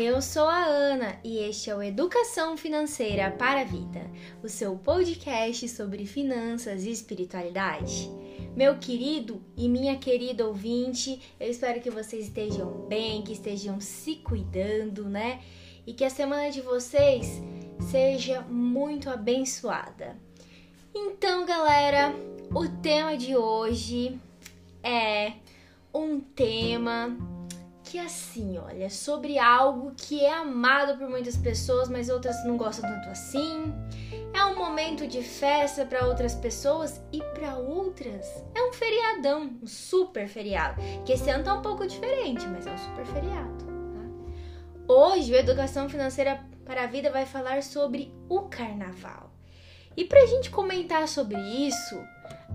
Eu sou a Ana e este é o Educação Financeira para a Vida, o seu podcast sobre finanças e espiritualidade. Meu querido e minha querida ouvinte, eu espero que vocês estejam bem, que estejam se cuidando, né? E que a semana de vocês seja muito abençoada. Então, galera, o tema de hoje é um tema que assim, olha, sobre algo que é amado por muitas pessoas, mas outras não gostam tanto assim. É um momento de festa para outras pessoas e para outras é um feriadão, um super feriado, que esse ano tá um pouco diferente, mas é um super feriado. Tá? Hoje, o Educação Financeira para a Vida vai falar sobre o Carnaval. E para a gente comentar sobre isso,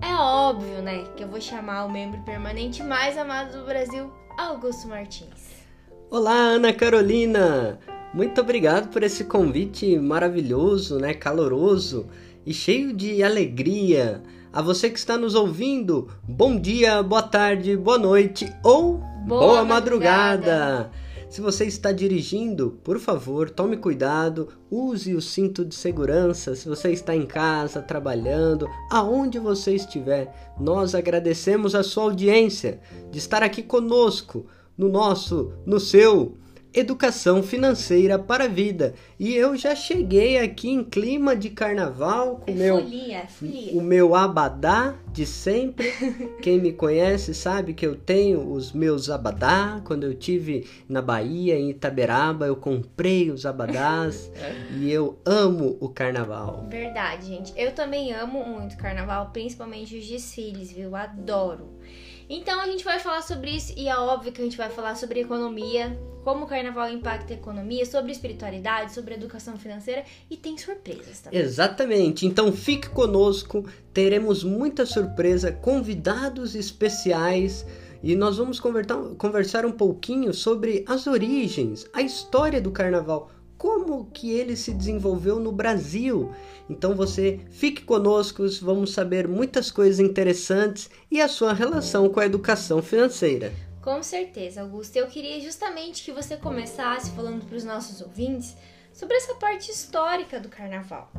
é óbvio, né, que eu vou chamar o membro permanente mais amado do Brasil, Augusto Martins. Olá, Ana Carolina! Muito obrigado por esse convite maravilhoso, né, caloroso e cheio de alegria. A você que está nos ouvindo, bom dia, boa tarde, boa noite ou boa, boa madrugada. madrugada. Se você está dirigindo, por favor, tome cuidado, use o cinto de segurança. Se você está em casa, trabalhando, aonde você estiver, nós agradecemos a sua audiência de estar aqui conosco no nosso, no seu Educação Financeira para a Vida. E eu já cheguei aqui em clima de carnaval com é meu, folia, folia. o meu abadá de sempre. Quem me conhece sabe que eu tenho os meus abadá. Quando eu tive na Bahia, em Itaberaba, eu comprei os abadás e eu amo o carnaval. Verdade, gente. Eu também amo muito carnaval, principalmente os desfiles, viu? Adoro. Então a gente vai falar sobre isso e é óbvio que a gente vai falar sobre economia, como o carnaval impacta a economia, sobre espiritualidade, sobre educação financeira e tem surpresas também. Exatamente. Então fique conosco, teremos muita surpresa, convidados especiais e nós vamos conversar um pouquinho sobre as origens, a história do carnaval, como que ele se desenvolveu no Brasil. Então você fique conosco, vamos saber muitas coisas interessantes e a sua relação com a educação financeira. Com certeza, Augusto. Eu queria justamente que você começasse falando para os nossos ouvintes sobre essa parte histórica do carnaval.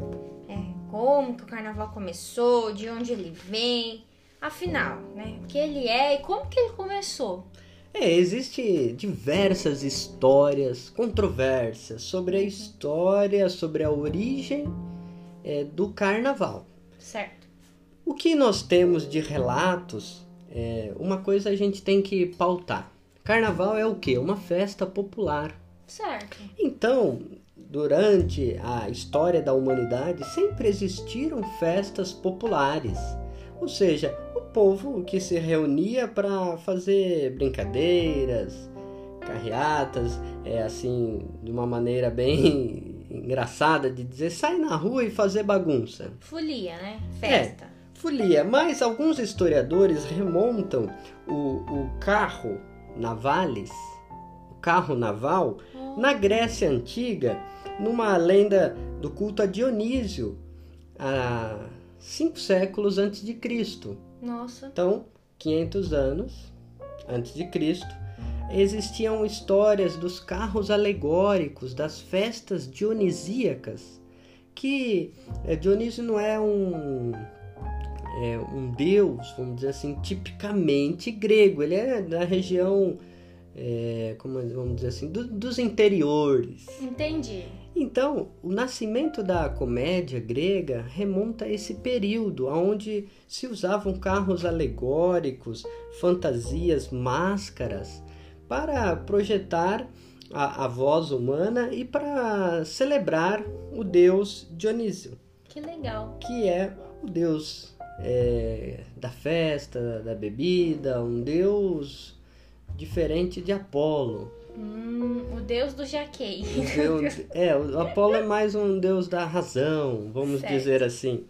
É, como que o carnaval começou, de onde ele vem, afinal, né? O que ele é e como que ele começou. É, existe diversas histórias controversas sobre a história, sobre a origem é, do carnaval. Certo. O que nós temos de relatos é, uma coisa a gente tem que pautar. Carnaval é o que? Uma festa popular. Certo. Então, durante a história da humanidade, sempre existiram festas populares. Ou seja, povo que se reunia para fazer brincadeiras, carreatas, é assim, de uma maneira bem engraçada de dizer, sai na rua e fazer bagunça. Folia, né? Festa. É folia, mas alguns historiadores remontam o, o carro navales, o carro naval, oh. na Grécia Antiga, numa lenda do culto a Dionísio, há cinco séculos antes de Cristo. Nossa. Então, 500 anos antes de Cristo, existiam histórias dos carros alegóricos, das festas dionisíacas, que eh, Dionísio não é um é, um deus, vamos dizer assim, tipicamente grego. Ele é da região, é, como vamos dizer assim, do, dos interiores. Entendi. Então, o nascimento da comédia grega remonta a esse período onde se usavam carros alegóricos, fantasias, máscaras para projetar a, a voz humana e para celebrar o deus Dionísio. Que legal. Que é o deus é, da festa, da bebida, um deus diferente de Apolo. Hum, o deus do jaquei. É, o Apolo é mais um deus da razão, vamos certo. dizer assim.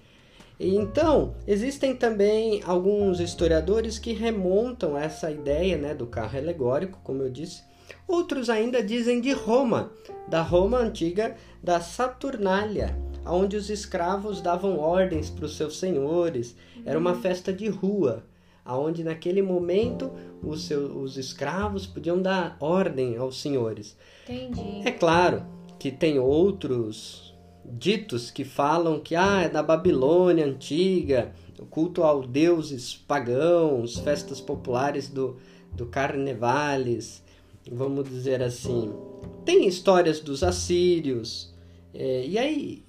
Então, existem também alguns historiadores que remontam essa ideia né, do carro alegórico, como eu disse. Outros ainda dizem de Roma, da Roma antiga, da Saturnália, onde os escravos davam ordens para os seus senhores. Era uma festa de rua, aonde naquele momento os, seus, os escravos podiam dar ordem aos senhores. Entendi. É claro que tem outros ditos que falam que ah, é da Babilônia antiga, o culto aos deuses pagãos, festas populares do, do Carnevales, vamos dizer assim. Tem histórias dos assírios, é, e aí,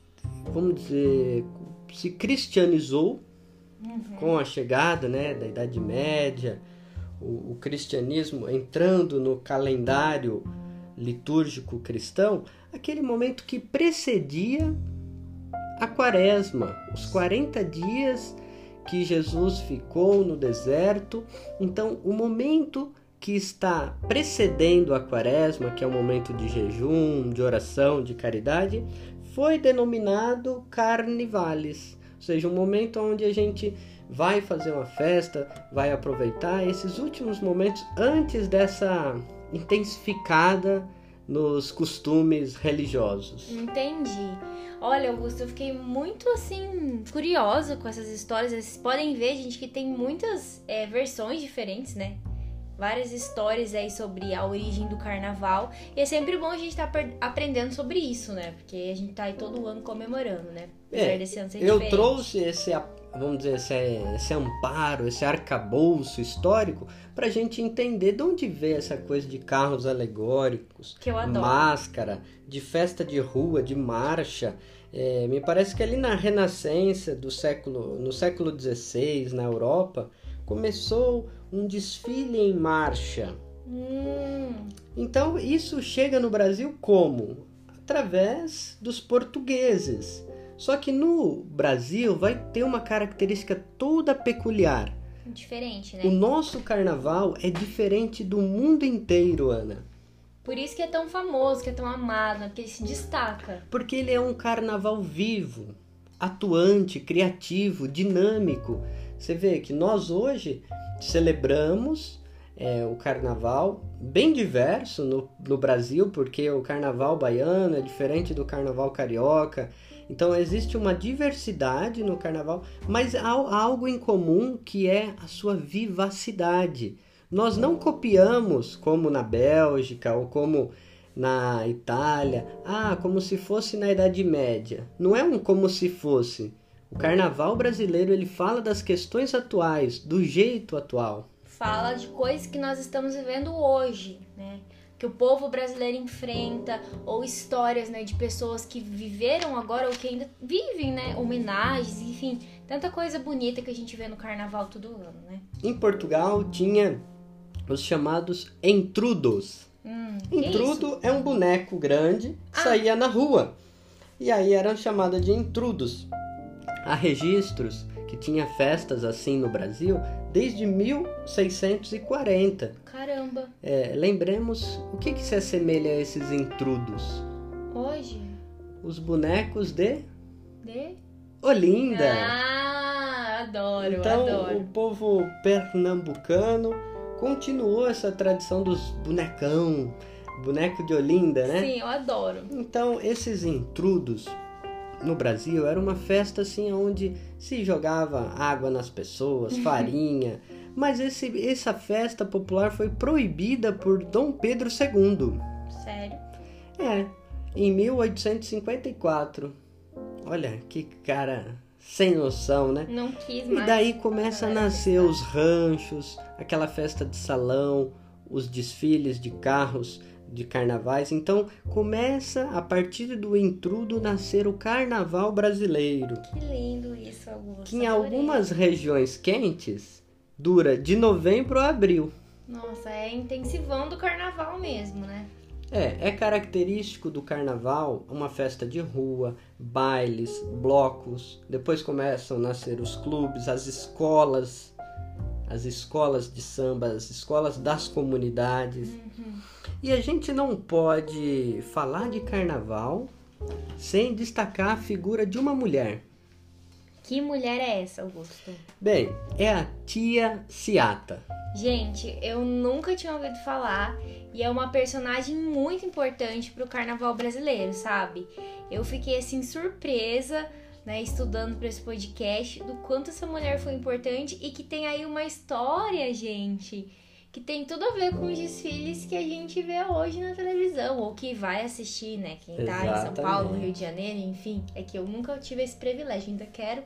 vamos dizer, se cristianizou uhum. com a chegada né, da Idade Média, o, o cristianismo entrando no calendário litúrgico cristão, aquele momento que precedia a quaresma, os 40 dias que Jesus ficou no deserto. Então, o momento que está precedendo a quaresma, que é o momento de jejum, de oração, de caridade, foi denominado Carnivales, seja, um momento onde a gente vai fazer uma festa, vai aproveitar esses últimos momentos antes dessa intensificada nos costumes religiosos. Entendi. Olha, Augusto, eu fiquei muito assim curiosa com essas histórias. Vocês podem ver, gente, que tem muitas é, versões diferentes, né? Várias histórias aí sobre a origem do carnaval. E é sempre bom a gente estar tá aprendendo sobre isso, né? Porque a gente tá aí todo ano comemorando, né? é, desse ano ser eu diferente. trouxe esse vamos dizer, esse, esse amparo, esse arcabouço histórico, para a gente entender de onde veio essa coisa de carros alegóricos, máscara, de festa de rua, de marcha. É, me parece que ali na Renascença do século, no século XVI, na Europa, começou um desfile em marcha. Hum. Então isso chega no Brasil como? Através dos portugueses. Só que no Brasil vai ter uma característica toda peculiar. Diferente, né? O nosso carnaval é diferente do mundo inteiro, Ana. Por isso que é tão famoso, que é tão amado, porque ele se destaca. Porque ele é um carnaval vivo, atuante, criativo, dinâmico. Você vê que nós hoje celebramos é, o carnaval bem diverso no, no Brasil, porque o carnaval baiano é diferente do carnaval carioca, então existe uma diversidade no carnaval, mas há algo em comum que é a sua vivacidade. Nós não copiamos como na Bélgica ou como na Itália, ah, como se fosse na Idade Média. Não é um como se fosse. O carnaval brasileiro ele fala das questões atuais, do jeito atual. Fala de coisas que nós estamos vivendo hoje, né? que o povo brasileiro enfrenta, ou histórias né, de pessoas que viveram agora ou que ainda vivem, né? Homenagens, enfim, tanta coisa bonita que a gente vê no carnaval todo ano, né? Em Portugal tinha os chamados entrudos. Hum, Intrudo é, é, um boneco grande, ah. saía na rua. E aí eram chamados de intrudos. Há registros que tinha festas assim no Brasil desde 1640. Caramba! É, lembremos o que, que se assemelha a esses intrudos. Hoje? Os bonecos de. De? Olinda! Ah, adoro, então, adoro. O povo pernambucano continuou essa tradição dos bonecão, boneco de Olinda, né? Sim, eu adoro. Então, esses intrudos no Brasil era uma festa assim onde se jogava água nas pessoas, farinha. Mas esse, essa festa popular foi proibida por Dom Pedro II. Sério? É, em 1854. Olha que cara sem noção, né? Não quis mais. E daí começa a nascer os ranchos, aquela festa de salão, os desfiles de carros de carnavais. Então começa a partir do intrudo nascer o carnaval brasileiro. Que lindo isso, Augusto. Que em algumas regiões quentes dura de novembro a abril. Nossa, é intensivão do carnaval mesmo, né? É, é característico do carnaval uma festa de rua, bailes, blocos. Depois começam a nascer os clubes, as escolas, as escolas de samba, as escolas das comunidades. Uhum. E a gente não pode falar de carnaval sem destacar a figura de uma mulher. Que mulher é essa, Augusto? Bem, é a tia Ciata. Gente, eu nunca tinha ouvido falar e é uma personagem muito importante para o carnaval brasileiro, sabe? Eu fiquei assim surpresa né, estudando para esse podcast, do quanto essa mulher foi importante e que tem aí uma história, gente, que tem tudo a ver com os desfiles que a gente vê hoje na televisão, ou que vai assistir, né? Quem tá em São Paulo, Rio de Janeiro, enfim, é que eu nunca tive esse privilégio, ainda quero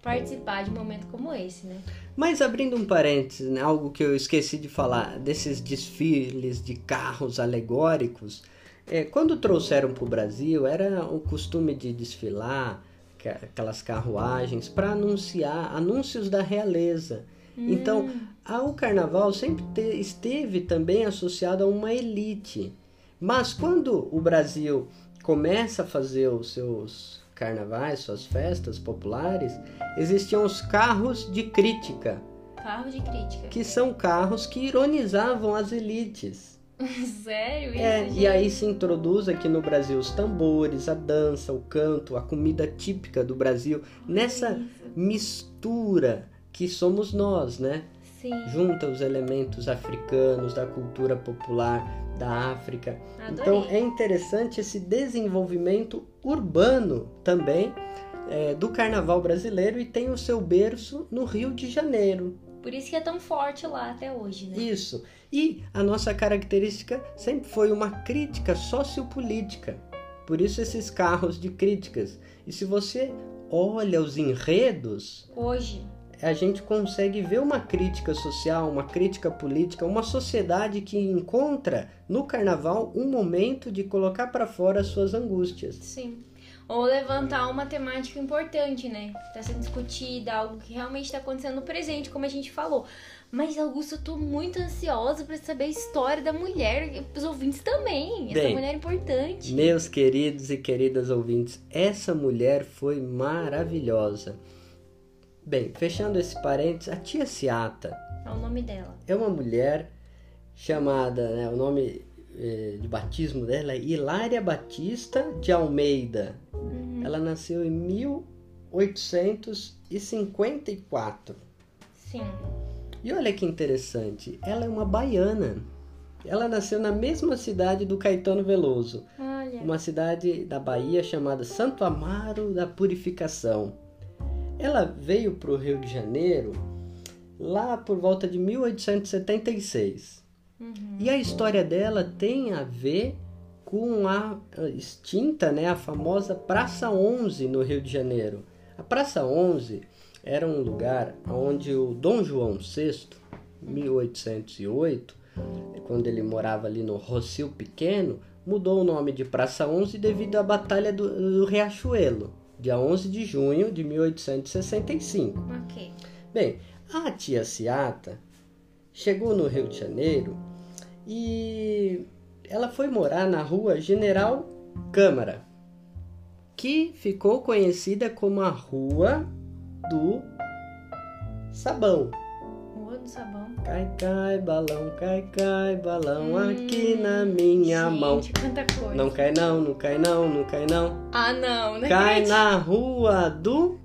participar de um momento como esse, né? Mas abrindo um parênteses, né, algo que eu esqueci de falar, desses desfiles de carros alegóricos, é, quando trouxeram para o Brasil, era o costume de desfilar aquelas carruagens para anunciar anúncios da realeza. Hum. Então, o carnaval sempre te, esteve também associado a uma elite. Mas quando o Brasil começa a fazer os seus carnavais, suas festas populares, existiam os carros de crítica. Carros de crítica. Que são carros que ironizavam as elites. Sério? É, e aí se introduz aqui no Brasil os tambores, a dança, o canto, a comida típica do Brasil, nessa mistura que somos nós, né? Sim. Junta os elementos africanos, da cultura popular da África. Adorei. Então é interessante esse desenvolvimento urbano também é, do carnaval brasileiro e tem o seu berço no Rio de Janeiro. Por isso que é tão forte lá até hoje, né? Isso. E a nossa característica sempre foi uma crítica sociopolítica. Por isso esses carros de críticas. E se você olha os enredos. Hoje. A gente consegue ver uma crítica social, uma crítica política, uma sociedade que encontra no carnaval um momento de colocar para fora as suas angústias. Sim ou levantar uma temática importante, né? Está sendo discutida, algo que realmente está acontecendo no presente, como a gente falou. Mas, Augusto, eu tô muito ansiosa para saber a história da mulher, os ouvintes também. Essa mulher é importante. Meus queridos e queridas ouvintes, essa mulher foi maravilhosa. Bem, fechando esse parênteses, a tia Ciata. É o nome dela. É uma mulher chamada, né, o nome eh, de batismo dela é Hilária Batista de Almeida. Uhum. Ela nasceu em 1854. Sim. E olha que interessante, ela é uma baiana. Ela nasceu na mesma cidade do Caetano Veloso, olha. uma cidade da Bahia chamada Santo Amaro da Purificação. Ela veio para o Rio de Janeiro lá por volta de 1876. Uhum. E a história dela tem a ver com a extinta, né, a famosa Praça 11 no Rio de Janeiro. A Praça 11 era um lugar onde o Dom João VI, 1808, quando ele morava ali no Rocio Pequeno, mudou o nome de Praça 11 devido à Batalha do, do Riachuelo, dia 11 de junho de 1865. Ok. Bem, a tia Ciata chegou no Rio de Janeiro e ela foi morar na rua General Câmara, que ficou conhecida como a Rua do Sabão. Rua do Sabão. Cai, cai, balão, cai, cai, balão hum, aqui na minha gente, mão. Quanta coisa. Não cai não, não cai não, não cai não. Ah, não, não Cai acredito. na Rua do...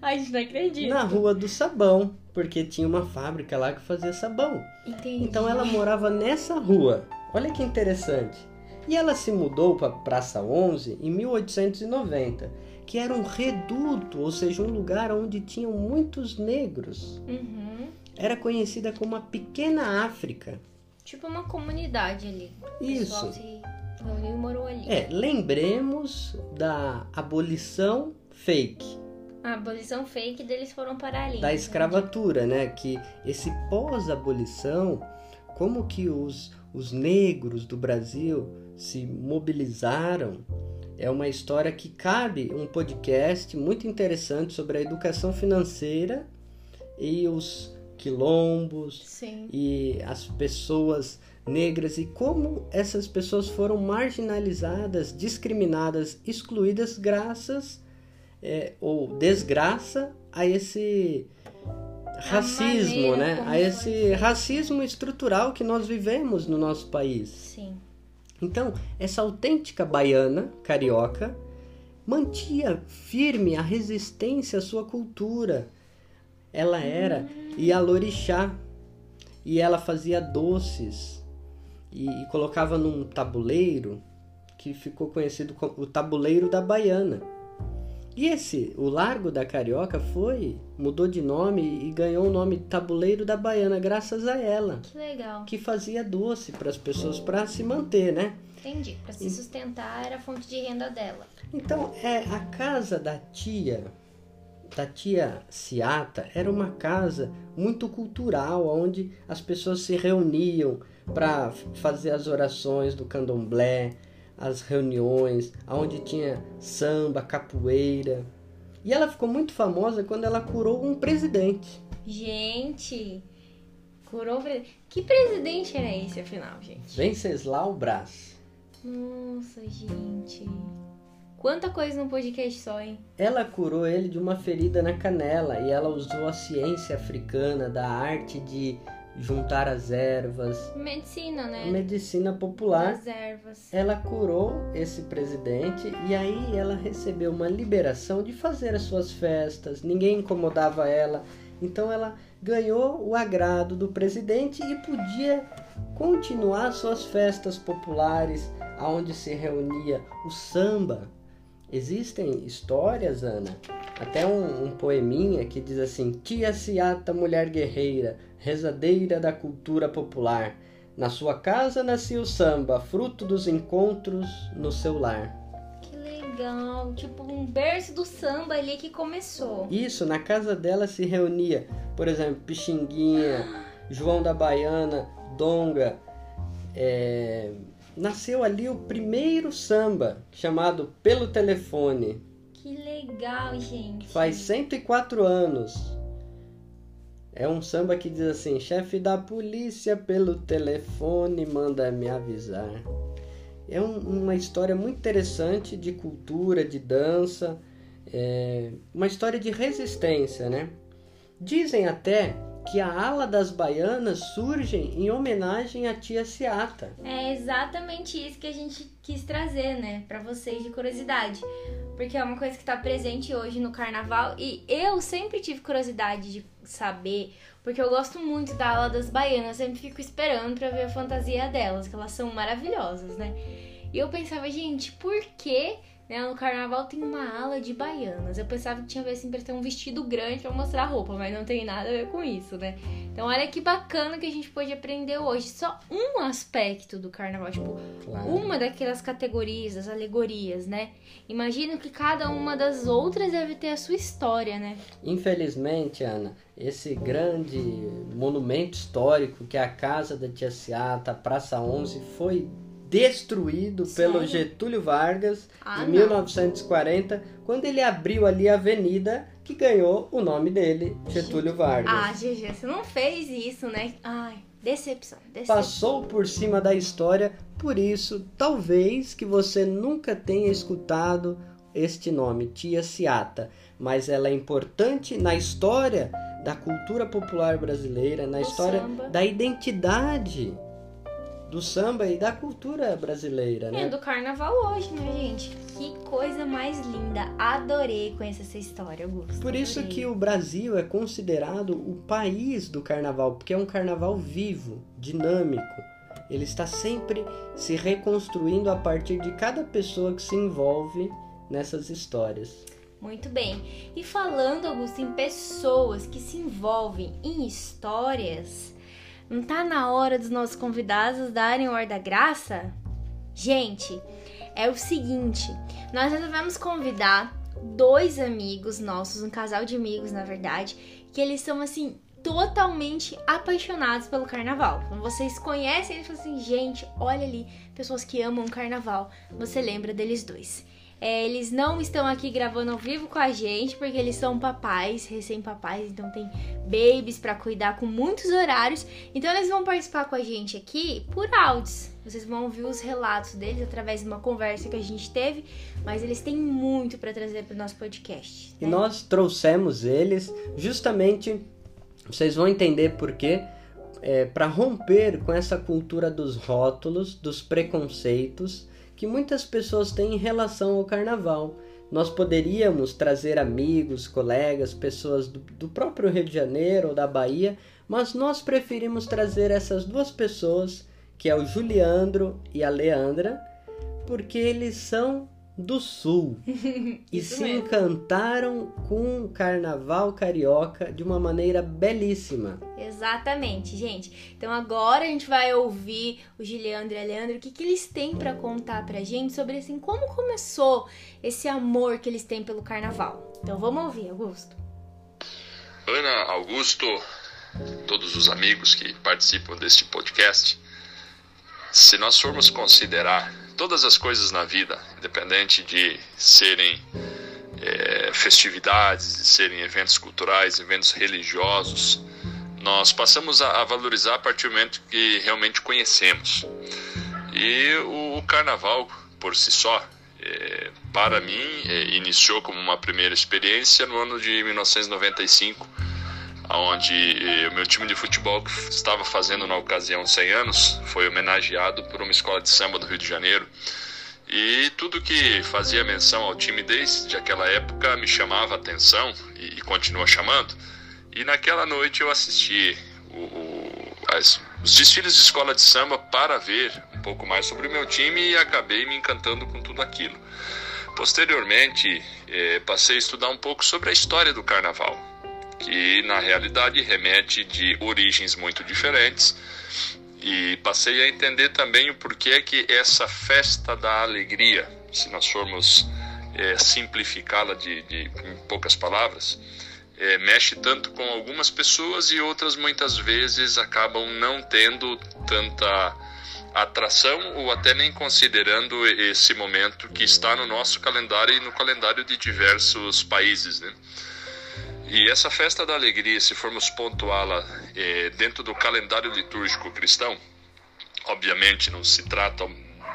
Ai, gente, não acredito. Na Rua do Sabão, porque tinha uma fábrica lá que fazia sabão. Entendi. Então ela morava nessa rua. Olha que interessante. E ela se mudou para Praça 11 em 1890, que era um reduto, ou seja, um lugar onde tinham muitos negros. Uhum. Era conhecida como a Pequena África. Tipo uma comunidade ali. O Isso. se reuniu e morou ali. É, lembremos da abolição fake, A abolição fake deles foram para ali. da escravatura, né? Que esse pós-abolição, como que os, os negros do Brasil se mobilizaram, é uma história que cabe um podcast muito interessante sobre a educação financeira e os quilombos Sim. e as pessoas negras e como essas pessoas foram marginalizadas, discriminadas, excluídas graças é, ou desgraça a esse racismo, maneira né? A esse racismo estrutural que nós vivemos no nosso país. Sim. Então, essa autêntica baiana, carioca, mantinha firme a resistência à sua cultura. Ela era Ialorixá e ela fazia doces e, e colocava num tabuleiro que ficou conhecido como o tabuleiro da baiana. E esse, o Largo da Carioca, foi, mudou de nome e ganhou o nome Tabuleiro da Baiana, graças a ela. Que legal. Que fazia doce para as pessoas para se manter, né? Entendi. Para se sustentar era a fonte de renda dela. Então, é a casa da tia, da tia Ciata, era uma casa muito cultural, onde as pessoas se reuniam para fazer as orações do candomblé, as reuniões, onde tinha samba, capoeira. E ela ficou muito famosa quando ela curou um presidente. Gente, curou o presidente. Que presidente era esse, afinal, gente? Venceslau Braz. Nossa, gente. Quanta coisa num podcast só, hein? Ela curou ele de uma ferida na canela e ela usou a ciência africana da arte de juntar as ervas. Medicina, né? Medicina popular. Das ervas. Ela curou esse presidente e aí ela recebeu uma liberação de fazer as suas festas. Ninguém incomodava ela. Então ela ganhou o agrado do presidente e podia continuar suas festas populares, aonde se reunia o samba. Existem histórias, Ana, até um, um poeminha que diz assim: Tia Ciata, mulher guerreira, rezadeira da cultura popular. Na sua casa nascia o samba, fruto dos encontros no seu lar. Que legal, tipo um berço do samba ali que começou. Isso, na casa dela se reunia, por exemplo, Pixinguinha, João da Baiana, Donga. É... Nasceu ali o primeiro samba, chamado Pelo Telefone. Que legal, gente. Faz 104 anos. É um samba que diz assim: chefe da polícia pelo telefone manda me avisar. É um, uma história muito interessante de cultura, de dança, é uma história de resistência, né? Dizem até que a ala das baianas surge em homenagem à tia Ciata. É exatamente isso que a gente quis trazer, né, para vocês de curiosidade, porque é uma coisa que está presente hoje no carnaval e eu sempre tive curiosidade de saber, porque eu gosto muito da ala das baianas, sempre fico esperando para ver a fantasia delas, que elas são maravilhosas, né? E eu pensava, gente, por que né, no carnaval tem uma ala de baianas. Eu pensava que tinha a ver assim pra ter um vestido grande para mostrar a roupa, mas não tem nada a ver com isso, né? Então olha que bacana que a gente pode aprender hoje. Só um aspecto do carnaval, tipo, Claro. uma daquelas categorias, das alegorias, né? Imagino que cada uma das outras deve ter a sua história, né? Infelizmente, Ana, esse grande monumento histórico que é a casa da Tia Ciata, a Praça 11, foi destruído pelo Sério? Getúlio Vargas Ah, em não. 1940, quando ele abriu ali a avenida que ganhou o nome dele, Getúlio Vargas. Ah, GG, você não fez isso, né? Ai, decepção, decepção. Passou por cima da história, por isso, talvez que você nunca tenha escutado este nome, Tia Ciata, mas ela é importante na história da cultura popular brasileira, na Do história samba. da identidade do samba e da cultura brasileira, É né? do carnaval hoje, né, gente? Que coisa mais linda. Adorei conhecer essa história, Augusto. Por isso Adorei. que o Brasil é considerado o país do carnaval, porque é um carnaval vivo, dinâmico. Ele está sempre se reconstruindo a partir de cada pessoa que se envolve nessas histórias. Muito bem. E falando, Augusto, em pessoas que se envolvem em histórias, não tá na hora dos nossos convidados darem o ar da graça? Gente, é o seguinte, nós resolvemos convidar dois amigos nossos, um casal de amigos, na verdade, que eles são assim totalmente apaixonados pelo carnaval. Quando vocês conhecem eles, falam assim, gente, olha ali, pessoas que amam o carnaval. Você lembra deles dois. É, eles não estão aqui gravando ao vivo com a gente, porque eles são papais, recém-papais, então tem babies pra cuidar com muitos horários. Então eles vão participar com a gente aqui por áudios. Vocês vão ouvir os relatos deles através de uma conversa que a gente teve, mas eles têm muito pra trazer pro nosso podcast. E né? nós trouxemos eles justamente, vocês vão entender por quê, é, para romper com essa cultura dos rótulos, dos preconceitos que muitas pessoas têm em relação ao carnaval. Nós poderíamos trazer amigos, colegas, pessoas do, do próprio Rio de Janeiro ou da Bahia, mas nós preferimos trazer essas duas pessoas, que é o Juliandro e a Leandra, porque eles são do Sul e se mesmo. encantaram com o carnaval carioca de uma maneira belíssima. Exatamente, gente. Então agora a gente vai ouvir o Giliandro e a Leandro, o que, que eles têm para contar pra gente sobre assim como começou esse amor que eles têm pelo carnaval. Então vamos ouvir, Augusto. Ana, Augusto, todos os amigos que participam deste podcast, se nós formos considerar todas as coisas na vida, independente de serem é, festividades, de serem eventos culturais, eventos religiosos, nós passamos a, a, valorizar a partir do momento que realmente conhecemos. E o, o carnaval, por si só, é, para mim, é, iniciou como uma primeira experiência no ano de 1995, onde é, o meu time de futebol que estava fazendo na ocasião 100 anos foi homenageado por uma escola de samba do Rio de Janeiro. E tudo que fazia menção ao time desde aquela época me chamava atenção e, e continua chamando. E naquela noite eu assisti o, o, as, os desfiles de escola de samba para ver um pouco mais sobre o meu time e acabei me encantando com tudo aquilo. Posteriormente, eh, passei a estudar um pouco sobre a história do carnaval, que na realidade remete de origens muito diferentes, e passei a entender também o porquê que essa festa da alegria, se nós formos eh, simplificá-la de, de, em poucas palavras, é, mexe tanto com algumas pessoas e outras muitas vezes acabam não tendo tanta atração ou até nem considerando esse momento que está no nosso calendário e no calendário de diversos países, né? E essa festa da alegria, se formos pontuá-la é, dentro do calendário litúrgico cristão, obviamente não se trata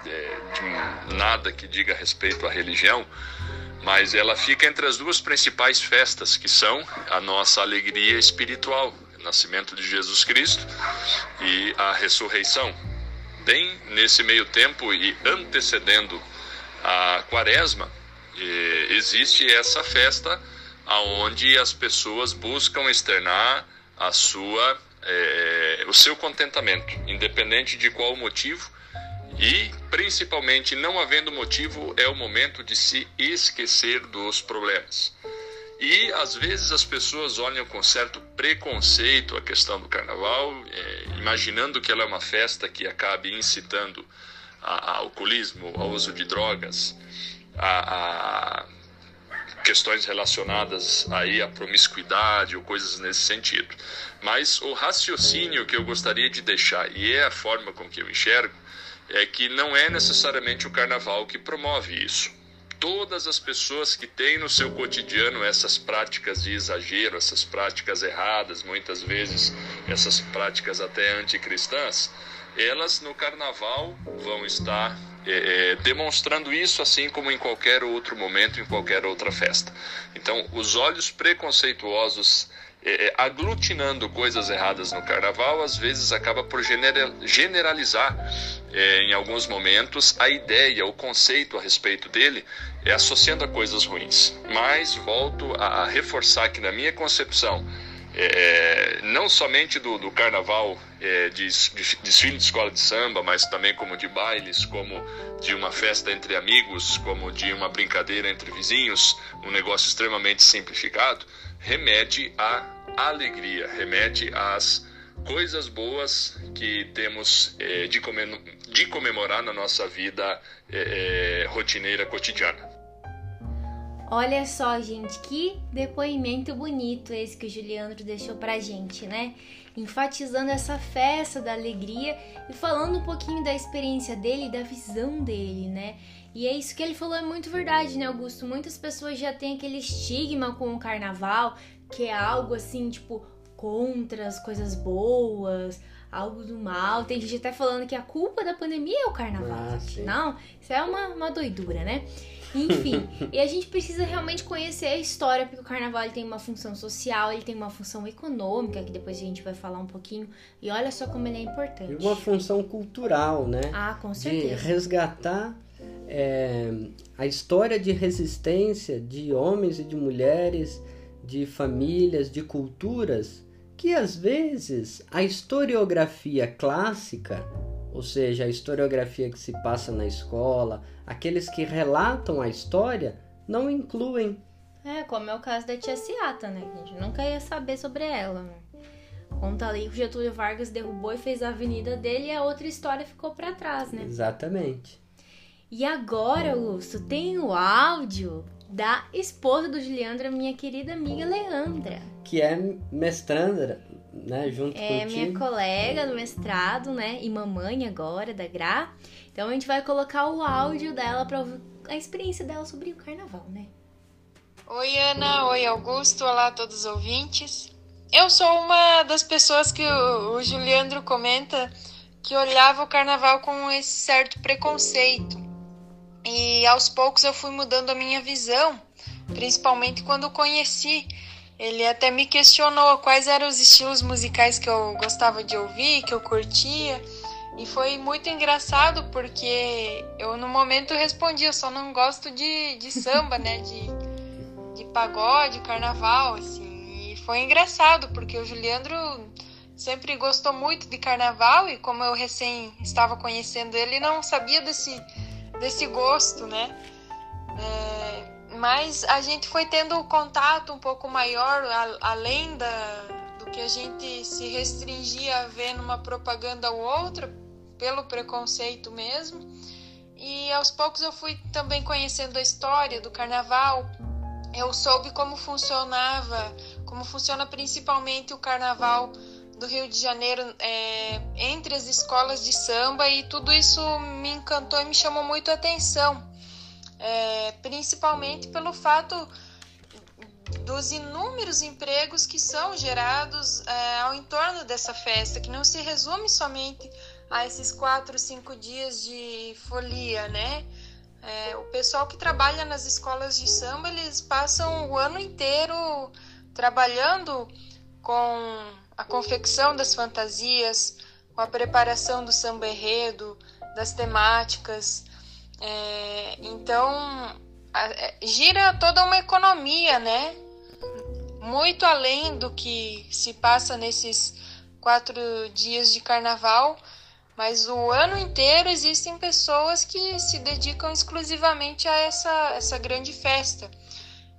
é, de nada que diga respeito à religião, mas ela fica entre as duas principais festas, que são a nossa alegria espiritual, o nascimento de Jesus Cristo e a ressurreição. Bem nesse meio tempo e antecedendo a quaresma, eh, existe essa festa aonde as pessoas buscam externar a sua, eh, o seu contentamento, independente de qual motivo, e, principalmente, não havendo motivo, é o momento de se esquecer dos problemas. E às vezes as pessoas olham com certo preconceito a questão do carnaval, é, imaginando que ela é uma festa que acabe incitando a, a alcoolismo, ao uso de drogas, a, a, questões relacionadas aí à promiscuidade ou coisas nesse sentido. Mas o raciocínio que eu gostaria de deixar, e é a forma com que eu enxergo, é que não é necessariamente o carnaval que promove isso. Todas as pessoas que têm no seu cotidiano essas práticas de exagero, essas práticas erradas, muitas vezes essas práticas até anticristãs, elas no carnaval vão estar é, é demonstrando isso, assim como em qualquer outro momento, em qualquer outra festa. Então, os olhos preconceituosos é, é, aglutinando coisas erradas no carnaval, às vezes acaba por generalizar é, em alguns momentos a ideia, o conceito a respeito dele, é associando a coisas ruins. Mas volto a, a reforçar que, na minha concepção, é, não somente do, do carnaval é, de, de desfile de escola de samba, mas também como de bailes, como de uma festa entre amigos, como de uma brincadeira entre vizinhos, um negócio extremamente simplificado, remete à alegria, remete às coisas boas que temos é, de, de, comemorar na nossa vida é, rotineira cotidiana. Olha só, gente, que depoimento bonito esse que o Juliandro deixou pra gente, né? Enfatizando essa festa da alegria e falando um pouquinho da experiência dele, da visão dele, né? E é isso que ele falou, é muito verdade, né, Augusto? Muitas pessoas já têm aquele estigma com o carnaval, que é algo assim, tipo, contra as coisas boas, algo do mal. Tem gente até falando que a culpa da pandemia é o carnaval. Ah, Não, isso é uma, uma doidura, né? Enfim, e a gente precisa realmente conhecer a história, porque o carnaval tem uma função social, ele tem uma função econômica, que depois a gente vai falar um pouquinho. E olha só como ele é importante. E uma função cultural, né? Ah, com certeza. De resgatar é, a história de resistência de homens e de mulheres de famílias, de culturas que às vezes a historiografia clássica, ou seja, a historiografia que se passa na escola, aqueles que relatam a história, não incluem. É, como é o caso da tia Ciata, né? A gente nunca ia saber sobre ela, né? Conta ali que o Getúlio Vargas derrubou e fez a avenida dele e a outra história ficou para trás, né? Exatamente. E agora, Augusto, tem o áudio da esposa do Juliandra, minha querida amiga Leandra. Que é mestranda, né, junto é contigo. minha colega do mestrado, né, e mamãe agora da Gra. Então a gente vai colocar o áudio dela para a experiência dela sobre o carnaval, né? Oi, Ana. Oi, Augusto. Olá a todos os ouvintes. Eu sou uma das pessoas que o, o Juliandro comenta que olhava o carnaval com esse certo preconceito. E aos poucos eu fui mudando a minha visão, principalmente quando conheci. Ele até me questionou quais eram os estilos musicais que eu gostava de ouvir, que eu curtia. E foi muito engraçado porque eu no momento respondi, eu só não gosto de, de samba, né? De, de pagode, carnaval, assim. E foi engraçado, porque o Juliandro sempre gostou muito de carnaval e como eu recém estava conhecendo ele, não sabia desse, desse gosto, né? É, mas a gente foi tendo contato um pouco maior, a, além da, do que a gente se restringia a ver numa propaganda ou outra, pelo preconceito mesmo. E aos poucos eu fui também conhecendo a história do carnaval. Eu soube como funcionava, como funciona principalmente o carnaval do Rio de Janeiro é, entre as escolas de samba e tudo isso me encantou e me chamou muito a atenção, é, principalmente pelo fato dos inúmeros empregos que são gerados é, ao entorno dessa festa, que não se resume somente a esses quatro, cinco dias de folia, né? É, o pessoal que trabalha nas escolas de samba, eles passam o ano inteiro trabalhando com a confecção das fantasias, com a preparação do samba enredo, das temáticas. É, então, é, gira toda uma economia, né? Muito além do que se passa nesses quatro dias de carnaval, mas o ano inteiro existem pessoas que se dedicam exclusivamente a essa, essa grande festa.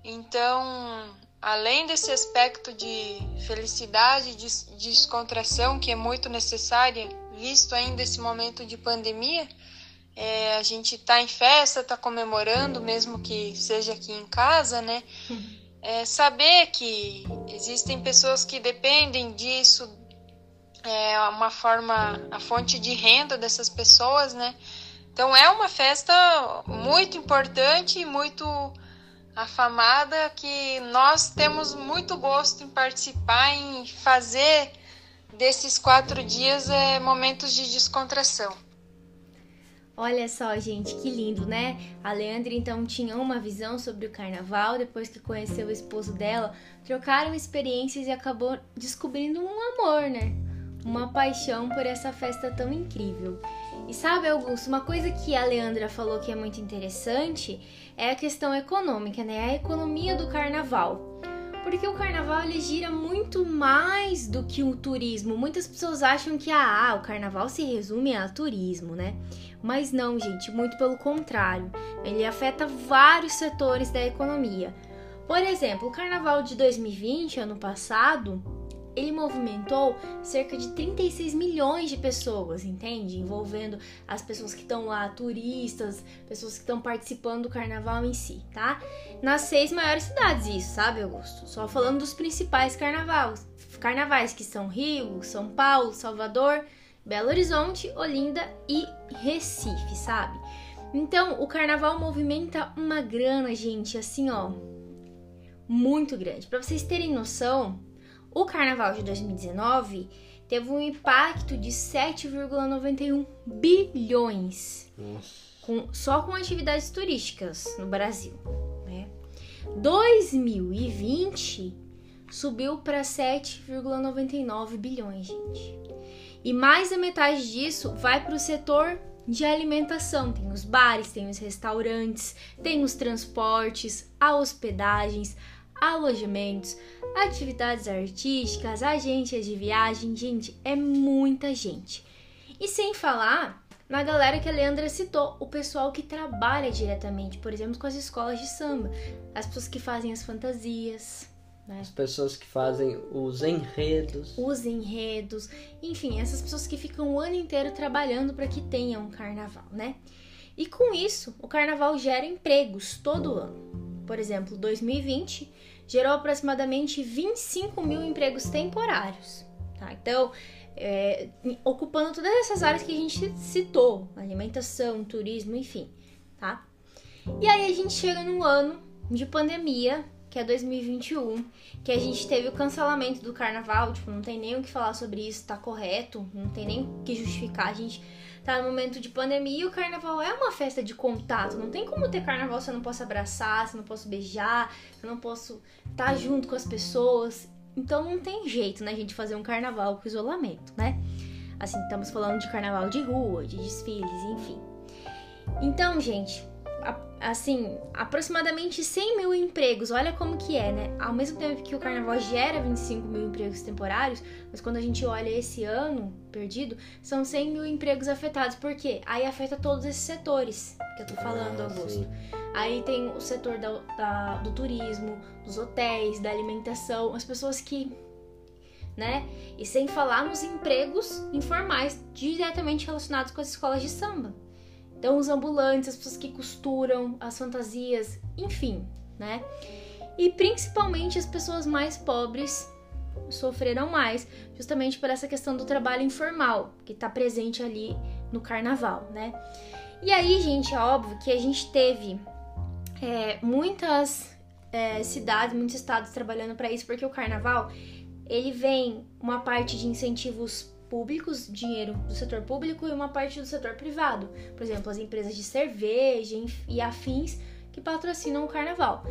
Então, além desse aspecto de felicidade, de, de descontração, que é muito necessária, visto ainda esse momento de pandemia, é, a gente está em festa, está comemorando, mesmo que seja aqui em casa, né? É, saber que existem pessoas que dependem disso, é uma forma, a fonte de renda dessas pessoas, né? Então é uma festa muito importante muito afamada que nós temos muito gosto em participar, em fazer desses quatro dias é, momentos de descontração. Olha só, gente, que lindo, né? A Leandra então tinha uma visão sobre o carnaval, depois que conheceu o esposo dela, trocaram experiências e acabou descobrindo um amor, né? uma paixão por essa festa tão incrível. E sabe, Augusto, uma coisa que a Leandra falou que é muito interessante é a questão econômica, né? A economia do carnaval. Porque o carnaval ele gira muito mais do que o turismo. Muitas pessoas acham que ah, o carnaval se resume a turismo, né? Mas não, gente, muito pelo contrário. Ele afeta vários setores da economia. Por exemplo, o carnaval de 2020, ano passado, ele movimentou cerca de 36 milhões de pessoas, entende? Envolvendo as pessoas que estão lá, turistas, pessoas que estão participando do carnaval em si, tá? Nas seis maiores cidades, isso, sabe, Augusto? Só falando dos principais carnavais, carnavais que são Rio, São Paulo, Salvador, Belo Horizonte, Olinda e Recife, sabe? Então, o carnaval movimenta uma grana, gente, assim, ó, muito grande. Para vocês terem noção, o carnaval de 2019 teve um impacto de 7,91 bilhões com, só com atividades turísticas no Brasil. Né? 2020 subiu para 7,99 bilhões, gente. E mais da metade disso vai para o setor de alimentação. Tem os bares, tem os restaurantes, tem os transportes, a hospedagens, alojamentos, atividades artísticas, agências de viagem, gente, é muita gente. E sem falar na galera que a Leandra citou, o pessoal que trabalha diretamente, por exemplo, com as escolas de samba, as pessoas que fazem as fantasias, né? As pessoas que fazem os enredos. Os enredos, enfim, essas pessoas que ficam o ano inteiro trabalhando para que tenha um carnaval, né? E com isso, o carnaval gera empregos todo ano. Por exemplo, 2020 gerou aproximadamente 25 mil empregos temporários. Tá? Então, é, ocupando todas essas áreas que a gente citou, alimentação, turismo, enfim, tá? E aí a gente chega num ano de pandemia, que é 2021, que a gente teve o cancelamento do carnaval, tipo, não tem nem o que falar sobre isso, tá correto, não tem nem o que justificar, a gente tá no momento de pandemia e o carnaval é uma festa de contato, não tem como ter carnaval se eu não posso abraçar, se eu não posso beijar, se eu não posso estar tá junto com as pessoas, então não tem jeito, né, gente fazer um carnaval com isolamento, né? Assim, estamos falando de carnaval de rua, de desfiles, enfim. Então, gente, assim, aproximadamente 100 mil empregos. Olha como que é, né? Ao mesmo tempo que o carnaval gera 25 mil empregos temporários, mas quando a gente olha esse ano perdido, são 100 mil empregos afetados. Por quê? Aí afeta todos esses setores que eu tô falando, ah, Augusto. Sim. Aí tem o setor da, da, do turismo, dos hotéis, da alimentação, as pessoas que né? E sem falar nos empregos informais diretamente relacionados com as escolas de samba. Então, os ambulantes, as pessoas que costuram, as fantasias, enfim, né? E principalmente as pessoas mais pobres sofreram mais, justamente por essa questão do trabalho informal, que está presente ali no carnaval, né? E aí, gente, é óbvio que a gente teve é, muitas é, cidades, muitos estados trabalhando para isso, porque o carnaval ele vem uma parte de incentivos públicos, dinheiro do setor público e uma parte do setor privado. Por exemplo, as empresas de cerveja e afins que patrocinam o carnaval.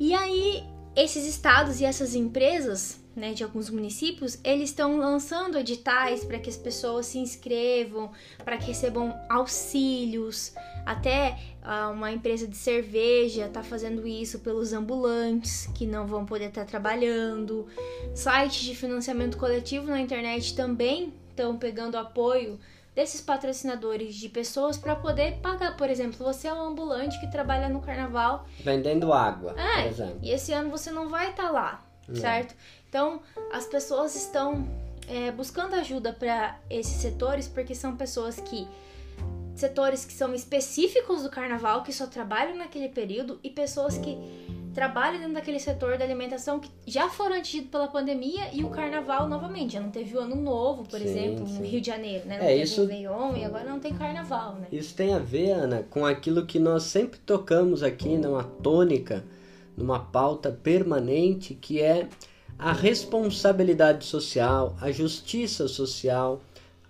E aí, esses estados e essas empresas né, de alguns municípios, eles estão lançando editais para que as pessoas se inscrevam, para que recebam auxílios. Até uh, uma empresa de cerveja está fazendo isso pelos ambulantes que não vão poder estar tá trabalhando. Sites de financiamento coletivo na internet também estão pegando apoio desses patrocinadores de pessoas para poder pagar. Por exemplo, você é um ambulante que trabalha no carnaval vendendo água, é, por exemplo. E esse ano você não vai estar tá lá, não. certo? Então, as pessoas estão é, buscando ajuda para esses setores porque são pessoas que setores que são específicos do carnaval que só trabalham naquele período e pessoas que trabalham dentro daquele setor da alimentação que já foram atingidos pela pandemia e o carnaval novamente. Já não teve o ano novo, por sim, exemplo, sim. no Rio de Janeiro, né? Não é, isso... Réveillon e agora não tem carnaval, né? Isso tem a ver, Ana, com aquilo que nós sempre tocamos aqui numa tônica, numa pauta permanente, que é a responsabilidade social, a justiça social,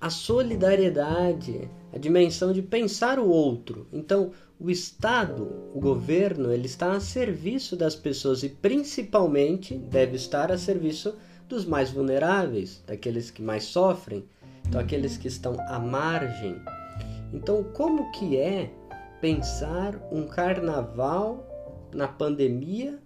a solidariedade, a dimensão de pensar o outro. Então, o Estado, o governo, ele está a serviço das pessoas e principalmente deve estar a serviço dos mais vulneráveis, daqueles que mais sofrem, então aqueles que estão à margem. Então, como que é pensar um carnaval na pandemia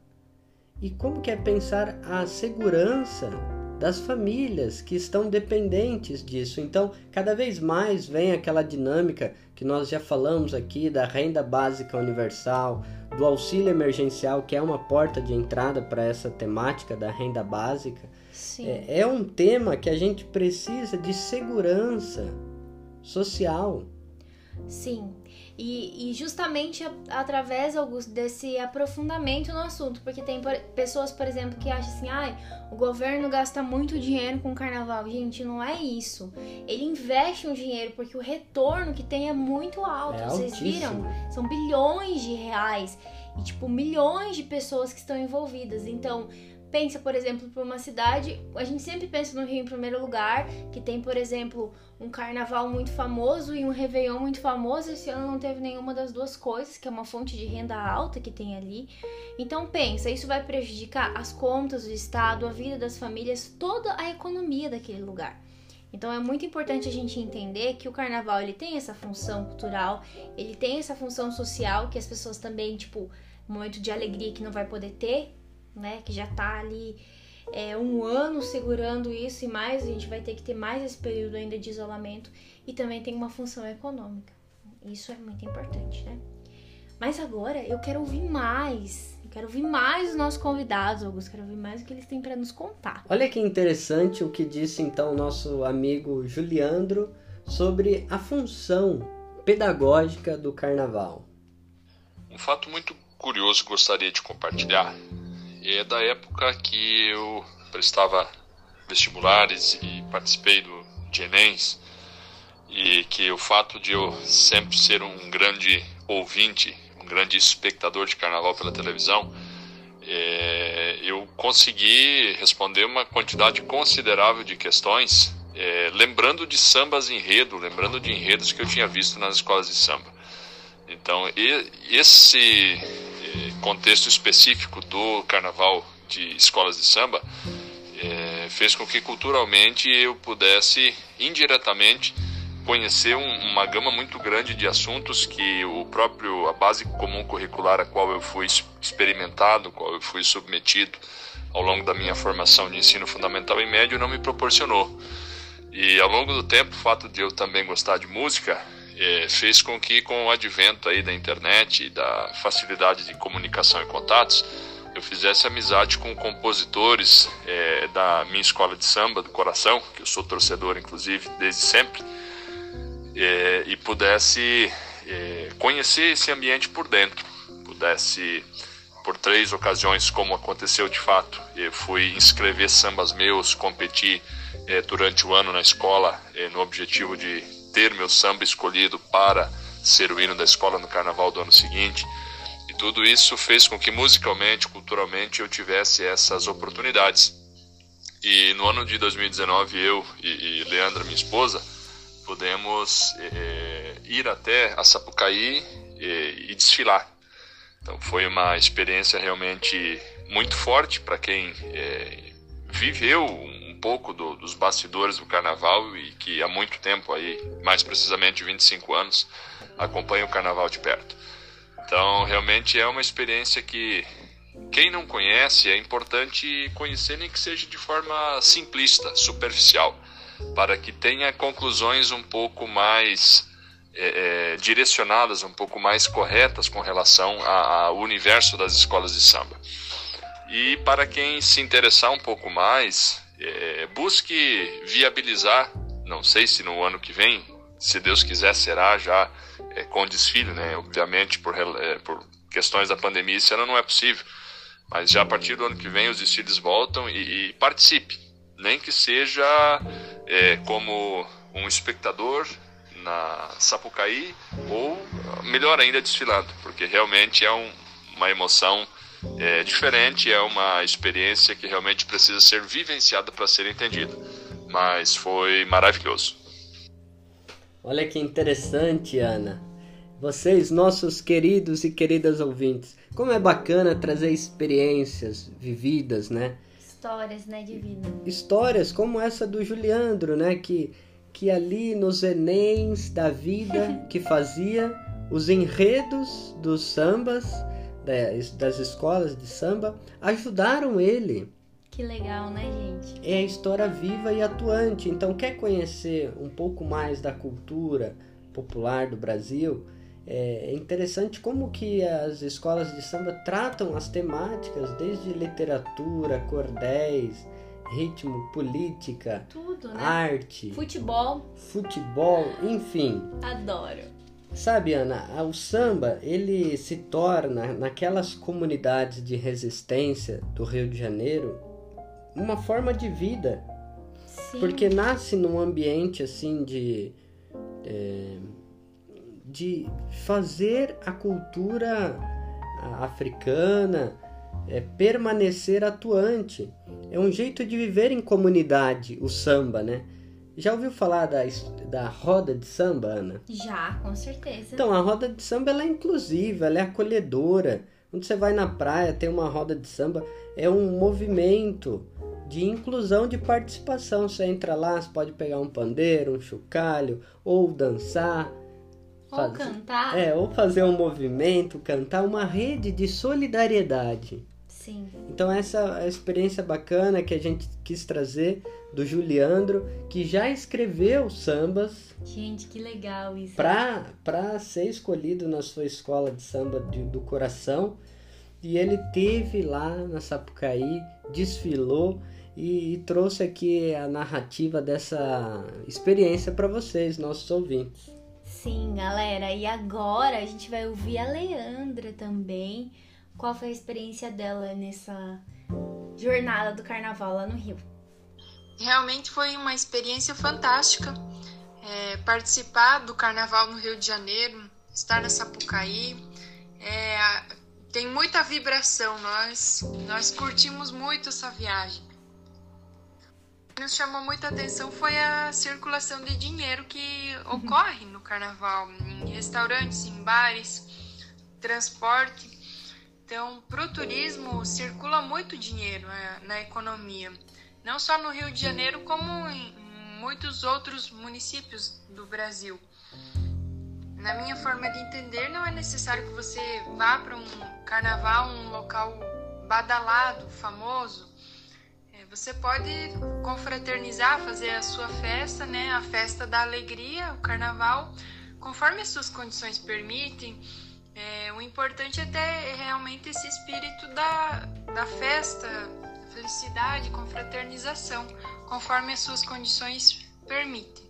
e como que é pensar a segurança das famílias que estão dependentes disso. Então, cada vez mais vem aquela dinâmica que nós já falamos aqui da renda básica universal, do auxílio emergencial, que é uma porta de entrada para essa temática da renda básica. É, é um tema que a gente precisa de segurança social. Sim, e, e justamente a, através, Augusto, desse aprofundamento no assunto, porque tem por, pessoas, por exemplo, que acham assim, ai, o governo gasta muito dinheiro com o carnaval. Gente, não é isso. Ele investe um dinheiro porque o retorno que tem é muito alto. É Vocês viram? São bilhões de reais. E, tipo, milhões de pessoas que estão envolvidas. Então, pensa, por exemplo, para uma cidade, a gente sempre pensa no Rio em primeiro lugar, que tem, por exemplo, um carnaval muito famoso e um Réveillon muito famoso. Esse ano não teve nenhuma das duas coisas, que é uma fonte de renda alta que tem ali. Então pensa, isso vai prejudicar as contas do estado, a vida das famílias, toda a economia daquele lugar. Então é muito importante a gente entender que o carnaval ele tem essa função cultural, ele tem essa função social que as pessoas também, tipo, momento de alegria que não vai poder ter, né? Que já tá ali é, um ano segurando isso e mais, a gente vai ter que ter mais esse período ainda de isolamento e também tem uma função econômica. Isso é muito importante, né? Mas agora eu quero ouvir mais. Eu quero ouvir mais os nossos convidados, Augusto. Quero ouvir mais o que eles têm para nos contar. Olha que interessante o que disse então o nosso amigo Juliandro sobre a função pedagógica do carnaval. Um fato muito curioso que gostaria de compartilhar é da época que eu prestava vestibulares e participei do, de Enems e que o fato de eu sempre ser um grande ouvinte, um grande espectador de carnaval pela televisão, é, eu consegui responder uma quantidade considerável de questões, é, lembrando de sambas enredo, lembrando de enredos que eu tinha visto nas escolas de samba. Então, e, esse contexto específico do carnaval de escolas de samba é, fez com que culturalmente eu pudesse indiretamente conhecer um, uma gama muito grande de assuntos que o próprio a base comum curricular a qual eu fui experimentado, qual eu fui submetido ao longo da minha formação de ensino fundamental e médio não me proporcionou. E ao longo do tempo, o fato de eu também gostar de música é, fez com que, com o advento aí da internet e da facilidade de comunicação e contatos, eu fizesse amizade com compositores é, da minha escola de samba do coração, que eu sou torcedor inclusive desde sempre é, e pudesse é, conhecer esse ambiente por dentro, pudesse por três ocasiões, como aconteceu de fato, eu fui inscrever sambas meus, competir é, durante o ano na escola é, no objetivo de ter meu samba escolhido para ser o hino da escola no carnaval do ano seguinte. E tudo isso fez com que musicalmente, culturalmente, eu tivesse essas oportunidades. E no ano de 2019, eu e, e Leandra, minha esposa, pudemos é, ir até a Sapucaí e, e desfilar. Então foi uma experiência realmente muito forte para quem viveu um pouco do, dos bastidores do carnaval e que há muito tempo aí, mais precisamente 25 anos, acompanha o carnaval de perto. Então realmente é uma experiência que quem não conhece é importante conhecer nem que seja de forma simplista, superficial para que tenha conclusões um pouco mais é, é, direcionadas, um pouco mais corretas com relação ao universo das escolas de samba. E para quem se interessar um pouco mais, é, busque viabilizar, não sei se no ano que vem, se Deus quiser, será já é, com desfile, né? Obviamente, por, é, por questões da pandemia, isso não é possível. Mas já a partir do ano que vem os desfiles voltam e, e participe nem que seja é, como um espectador na Sapucaí ou melhor ainda desfilando, porque realmente é um, uma emoção é, diferente, é uma experiência que realmente precisa ser vivenciada para ser entendida. Mas foi maravilhoso. Olha que interessante, Ana. Vocês, nossos queridos e queridas ouvintes, como é bacana trazer experiências vividas, né? histórias, né, de vida. Histórias como essa do Juliandro, né, que que ali nos Enems da vida que fazia os enredos dos sambas das escolas de samba ajudaram ele. Que legal, né, gente? É a história viva e atuante. Então, quer conhecer um pouco mais da cultura popular do Brasil? É interessante como que as escolas de samba tratam as temáticas desde literatura, cordéis, ritmo, política, tudo, né? arte, futebol, futebol, enfim. Adoro. Sabe, Ana, o samba ele se torna naquelas comunidades de resistência do Rio de Janeiro uma forma de vida, Sim. porque nasce num ambiente assim de é, de fazer a cultura africana é, permanecer atuante. É um jeito de viver em comunidade, o samba, né? Já ouviu falar da, da roda de samba, Ana? Já, com certeza. Então, a roda de samba ela é inclusiva, ela é acolhedora. Quando você vai na praia, tem uma roda de samba, é um movimento de inclusão, de participação. Você entra lá, você pode pegar um pandeiro, um chocalho, ou dançar. Ou cantar. É, ou fazer um movimento, cantar uma rede de solidariedade. Sim. Então essa é a experiência bacana que a gente quis trazer do Juliandro, que já escreveu sambas. Gente, que legal isso. Para ser escolhido na sua escola de samba de, do coração. E ele teve lá na Sapucaí, desfilou e, e trouxe aqui a narrativa dessa experiência para vocês, nossos ouvintes. Sim, galera. E agora a gente vai ouvir a Leandra também. Qual foi a experiência dela nessa jornada do carnaval lá no Rio? Realmente foi uma experiência fantástica é, participar do carnaval no Rio de Janeiro, estar na Sapucaí. É, tem muita vibração, nós, nós curtimos muito essa viagem. O que nos chamou muita atenção foi a circulação de dinheiro que ocorre no carnaval, em restaurantes, em bares, transporte. Então, para o turismo, circula muito dinheiro é, na economia não só no Rio de Janeiro, como em muitos outros municípios do Brasil. Na minha forma de entender, não é necessário que você vá para um carnaval, um local badalado, famoso. É, você pode confraternizar, fazer a sua festa, né? A festa da alegria, o carnaval, conforme as suas condições permitem. É, o importante é ter realmente esse espírito da, da festa, felicidade, confraternização, conforme as suas condições permitem.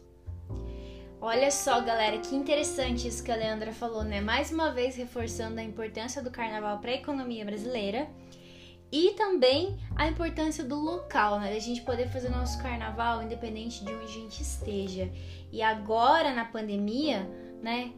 Olha só, galera, que interessante isso que a Leandra falou, né? Mais uma vez reforçando a importância do carnaval para a economia brasileira e também a importância do local, né? Da gente poder fazer nosso carnaval independente de onde a gente esteja. E agora na pandemia, né?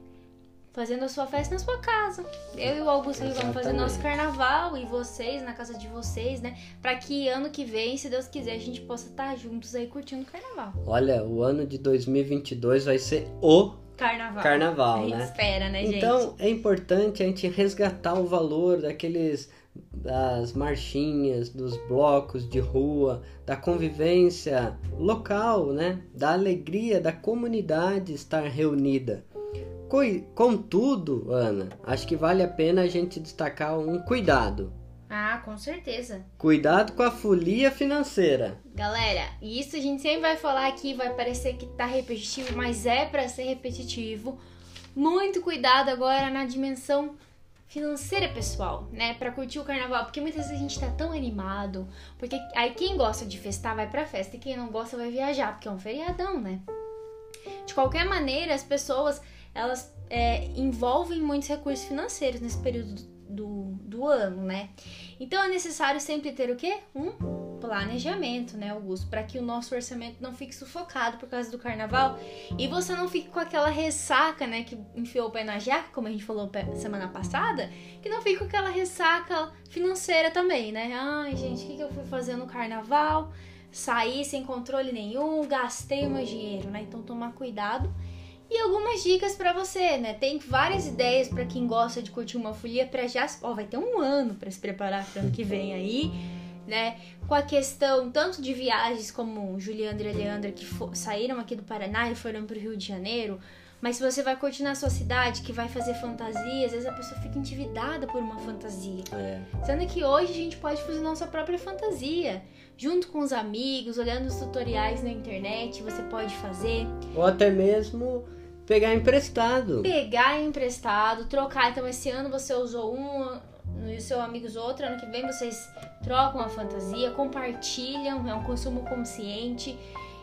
Fazendo a sua festa na sua casa. Eu e o Augusto aqui vamos fazer nosso carnaval e vocês na casa de vocês, né? Para que ano que vem, se Deus quiser, a gente possa estar juntos aí curtindo o carnaval. Olha, o ano de 2022 vai ser o carnaval. Carnaval, a gente né? espera, né, gente? Então, é importante a gente resgatar o valor daqueles das marchinhas, dos blocos de rua, da convivência local, né? Da alegria da comunidade estar reunida. Contudo, Ana, acho que vale a pena a gente destacar um cuidado. Ah, com certeza. Cuidado com a folia financeira. Galera, isso a gente sempre vai falar aqui, vai parecer que tá repetitivo, mas é para ser repetitivo. Muito cuidado agora na dimensão financeira pessoal, né, para curtir o carnaval, porque muitas vezes a gente tá tão animado, porque aí quem gosta de festar vai pra festa e quem não gosta vai viajar, porque é um feriadão, né? De qualquer maneira, as pessoas elas é, envolvem muitos recursos financeiros nesse período do, do ano, né? Então é necessário sempre ter o quê? Um planejamento, né, Augusto? Para que o nosso orçamento não fique sufocado por causa do carnaval e você não fique com aquela ressaca, né, que enfiou o pé na jaca, como a gente falou semana passada, que não fique com aquela ressaca financeira também, né? Ai, gente, o que, que eu fui fazer no carnaval? Saí sem controle nenhum, gastei o meu dinheiro, né? Então tomar cuidado e algumas dicas para você, né? Tem várias ideias para quem gosta de curtir uma folia para já, ó, vai ter um ano para se preparar para ano que vem aí, né? Com a questão tanto de viagens como Juliandra e Leandra que saíram aqui do Paraná e foram para o Rio de Janeiro, mas se você vai curtir na sua cidade, que vai fazer fantasia, às vezes a pessoa fica endividada por uma fantasia. É. Sendo que hoje a gente pode fazer nossa própria fantasia. Junto com os amigos, olhando os tutoriais na internet, você pode fazer. Ou até mesmo Pegar emprestado. Pegar emprestado, trocar. Então, esse ano você usou um, e o seu amigo usou outro. Ano que vem vocês trocam a fantasia, compartilham, é um consumo consciente.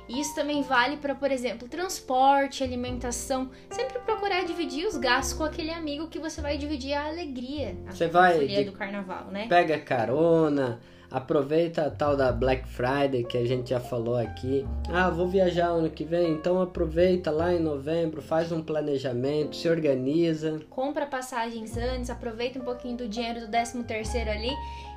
Isso também vale para, por exemplo, transporte, alimentação. Sempre procurar dividir os gastos com aquele amigo que você vai dividir a alegria. A você vai de... do carnaval, né? Pega carona, Aproveita a tal da Black Friday que a gente já falou aqui. Ah, vou viajar ano que vem, então aproveita lá em novembro, faz um planejamento, se organiza. Compra passagens antes, aproveita um pouquinho do dinheiro do 13 terceiro ali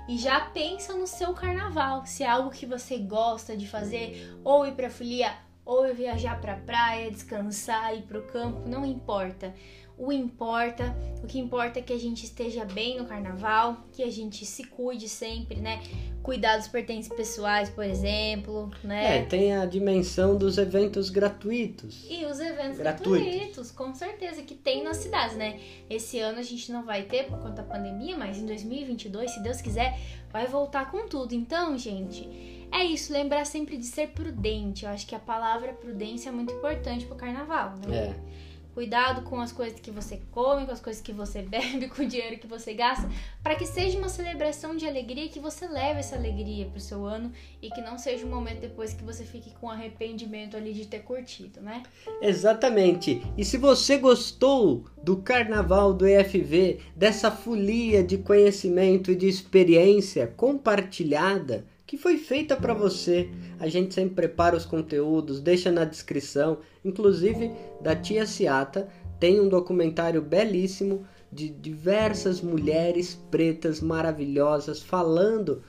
e já pensa no seu carnaval. Se é algo que você gosta de fazer, ou ir pra folia, ou viajar pra praia, descansar, ir pro campo, não importa. O importa. O que importa é que a gente esteja bem no carnaval, que a gente se cuide sempre, né? Cuidar dos pertences pessoais, por exemplo, né? É, tem a dimensão dos eventos gratuitos. E os eventos Gratuitos. gratuitos, com certeza, que tem nas cidades, né? Esse ano a gente não vai ter por conta da pandemia, mas em 2022, se Deus quiser, vai voltar com tudo. Então, gente, é isso, lembrar sempre de ser prudente. Eu acho que a palavra prudência é muito importante pro carnaval, né? É. Cuidado com as coisas que você come, com as coisas que você bebe, com o dinheiro que você gasta, para que seja uma celebração de alegria que você leve essa alegria pro seu ano e que não seja um momento depois que você fique com arrependimento ali de ter curtido, né? Exatamente. E se você gostou do carnaval do EFV, dessa folia de conhecimento e de experiência compartilhada que foi feita para você, a gente sempre prepara os conteúdos, deixa na descrição, inclusive da tia Ciata, tem um documentário belíssimo de diversas mulheres pretas maravilhosas falando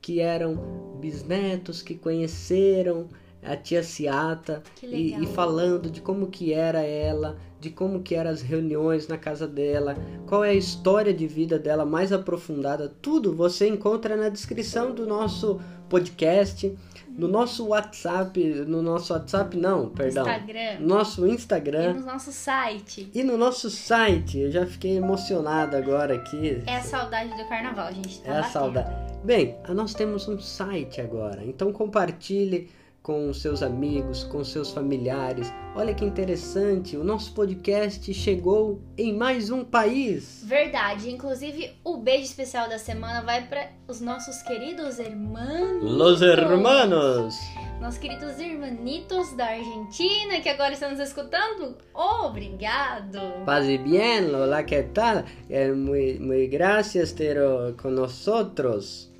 que eram bisnetos que conheceram a tia Ciata e, e falando de como que era ela, de como que eram as reuniões na casa dela, qual é a história de vida dela mais aprofundada, tudo você encontra na descrição do nosso podcast, no nosso WhatsApp, no nosso WhatsApp não, perdão, Instagram. nosso E Instagram no nosso site. e no nosso site. Eu já fiquei emocionado agora aqui. É a saudade do carnaval, gente. Tá É a batendo. saudade. Bem, nós temos um site agora, então compartilhe com seus amigos, com seus familiares. Olha que interessante, o nosso podcast chegou em mais um país. Verdade. Inclusive, o beijo especial da semana vai para os nossos queridos irmãos. Los hermanos! Nossos queridos irmanitos da Argentina que agora estão nos escutando. Obrigado. Paz y bien, hola, ¿qué tal? Eh, muy, muy gracias ter con nosotros.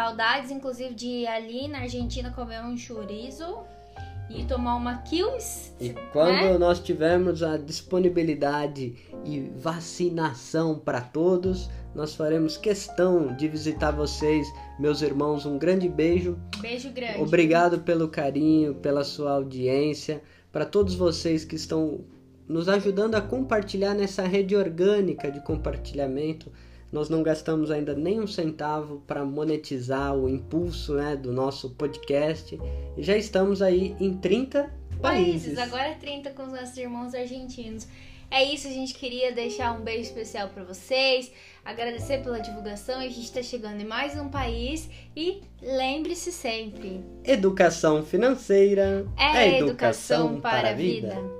Saudades, inclusive, de ir ali na Argentina comer um chorizo e tomar uma Kills. E quando né? nós tivermos a disponibilidade e vacinação para todos, nós faremos questão de visitar vocês, meus irmãos. Um grande beijo. Beijo grande. Obrigado pelo carinho, pela sua audiência, para todos vocês que estão nos ajudando a compartilhar nessa rede orgânica de compartilhamento. Nós não gastamos ainda nem um centavo para monetizar o impulso né, do nosso podcast e já estamos aí em 30 países. países. Agora 30 com os nossos irmãos argentinos. É isso, a gente queria deixar um beijo especial para vocês, agradecer pela divulgação. A gente está chegando em mais um país e lembre-se sempre: Educação financeira é, educação para a vida.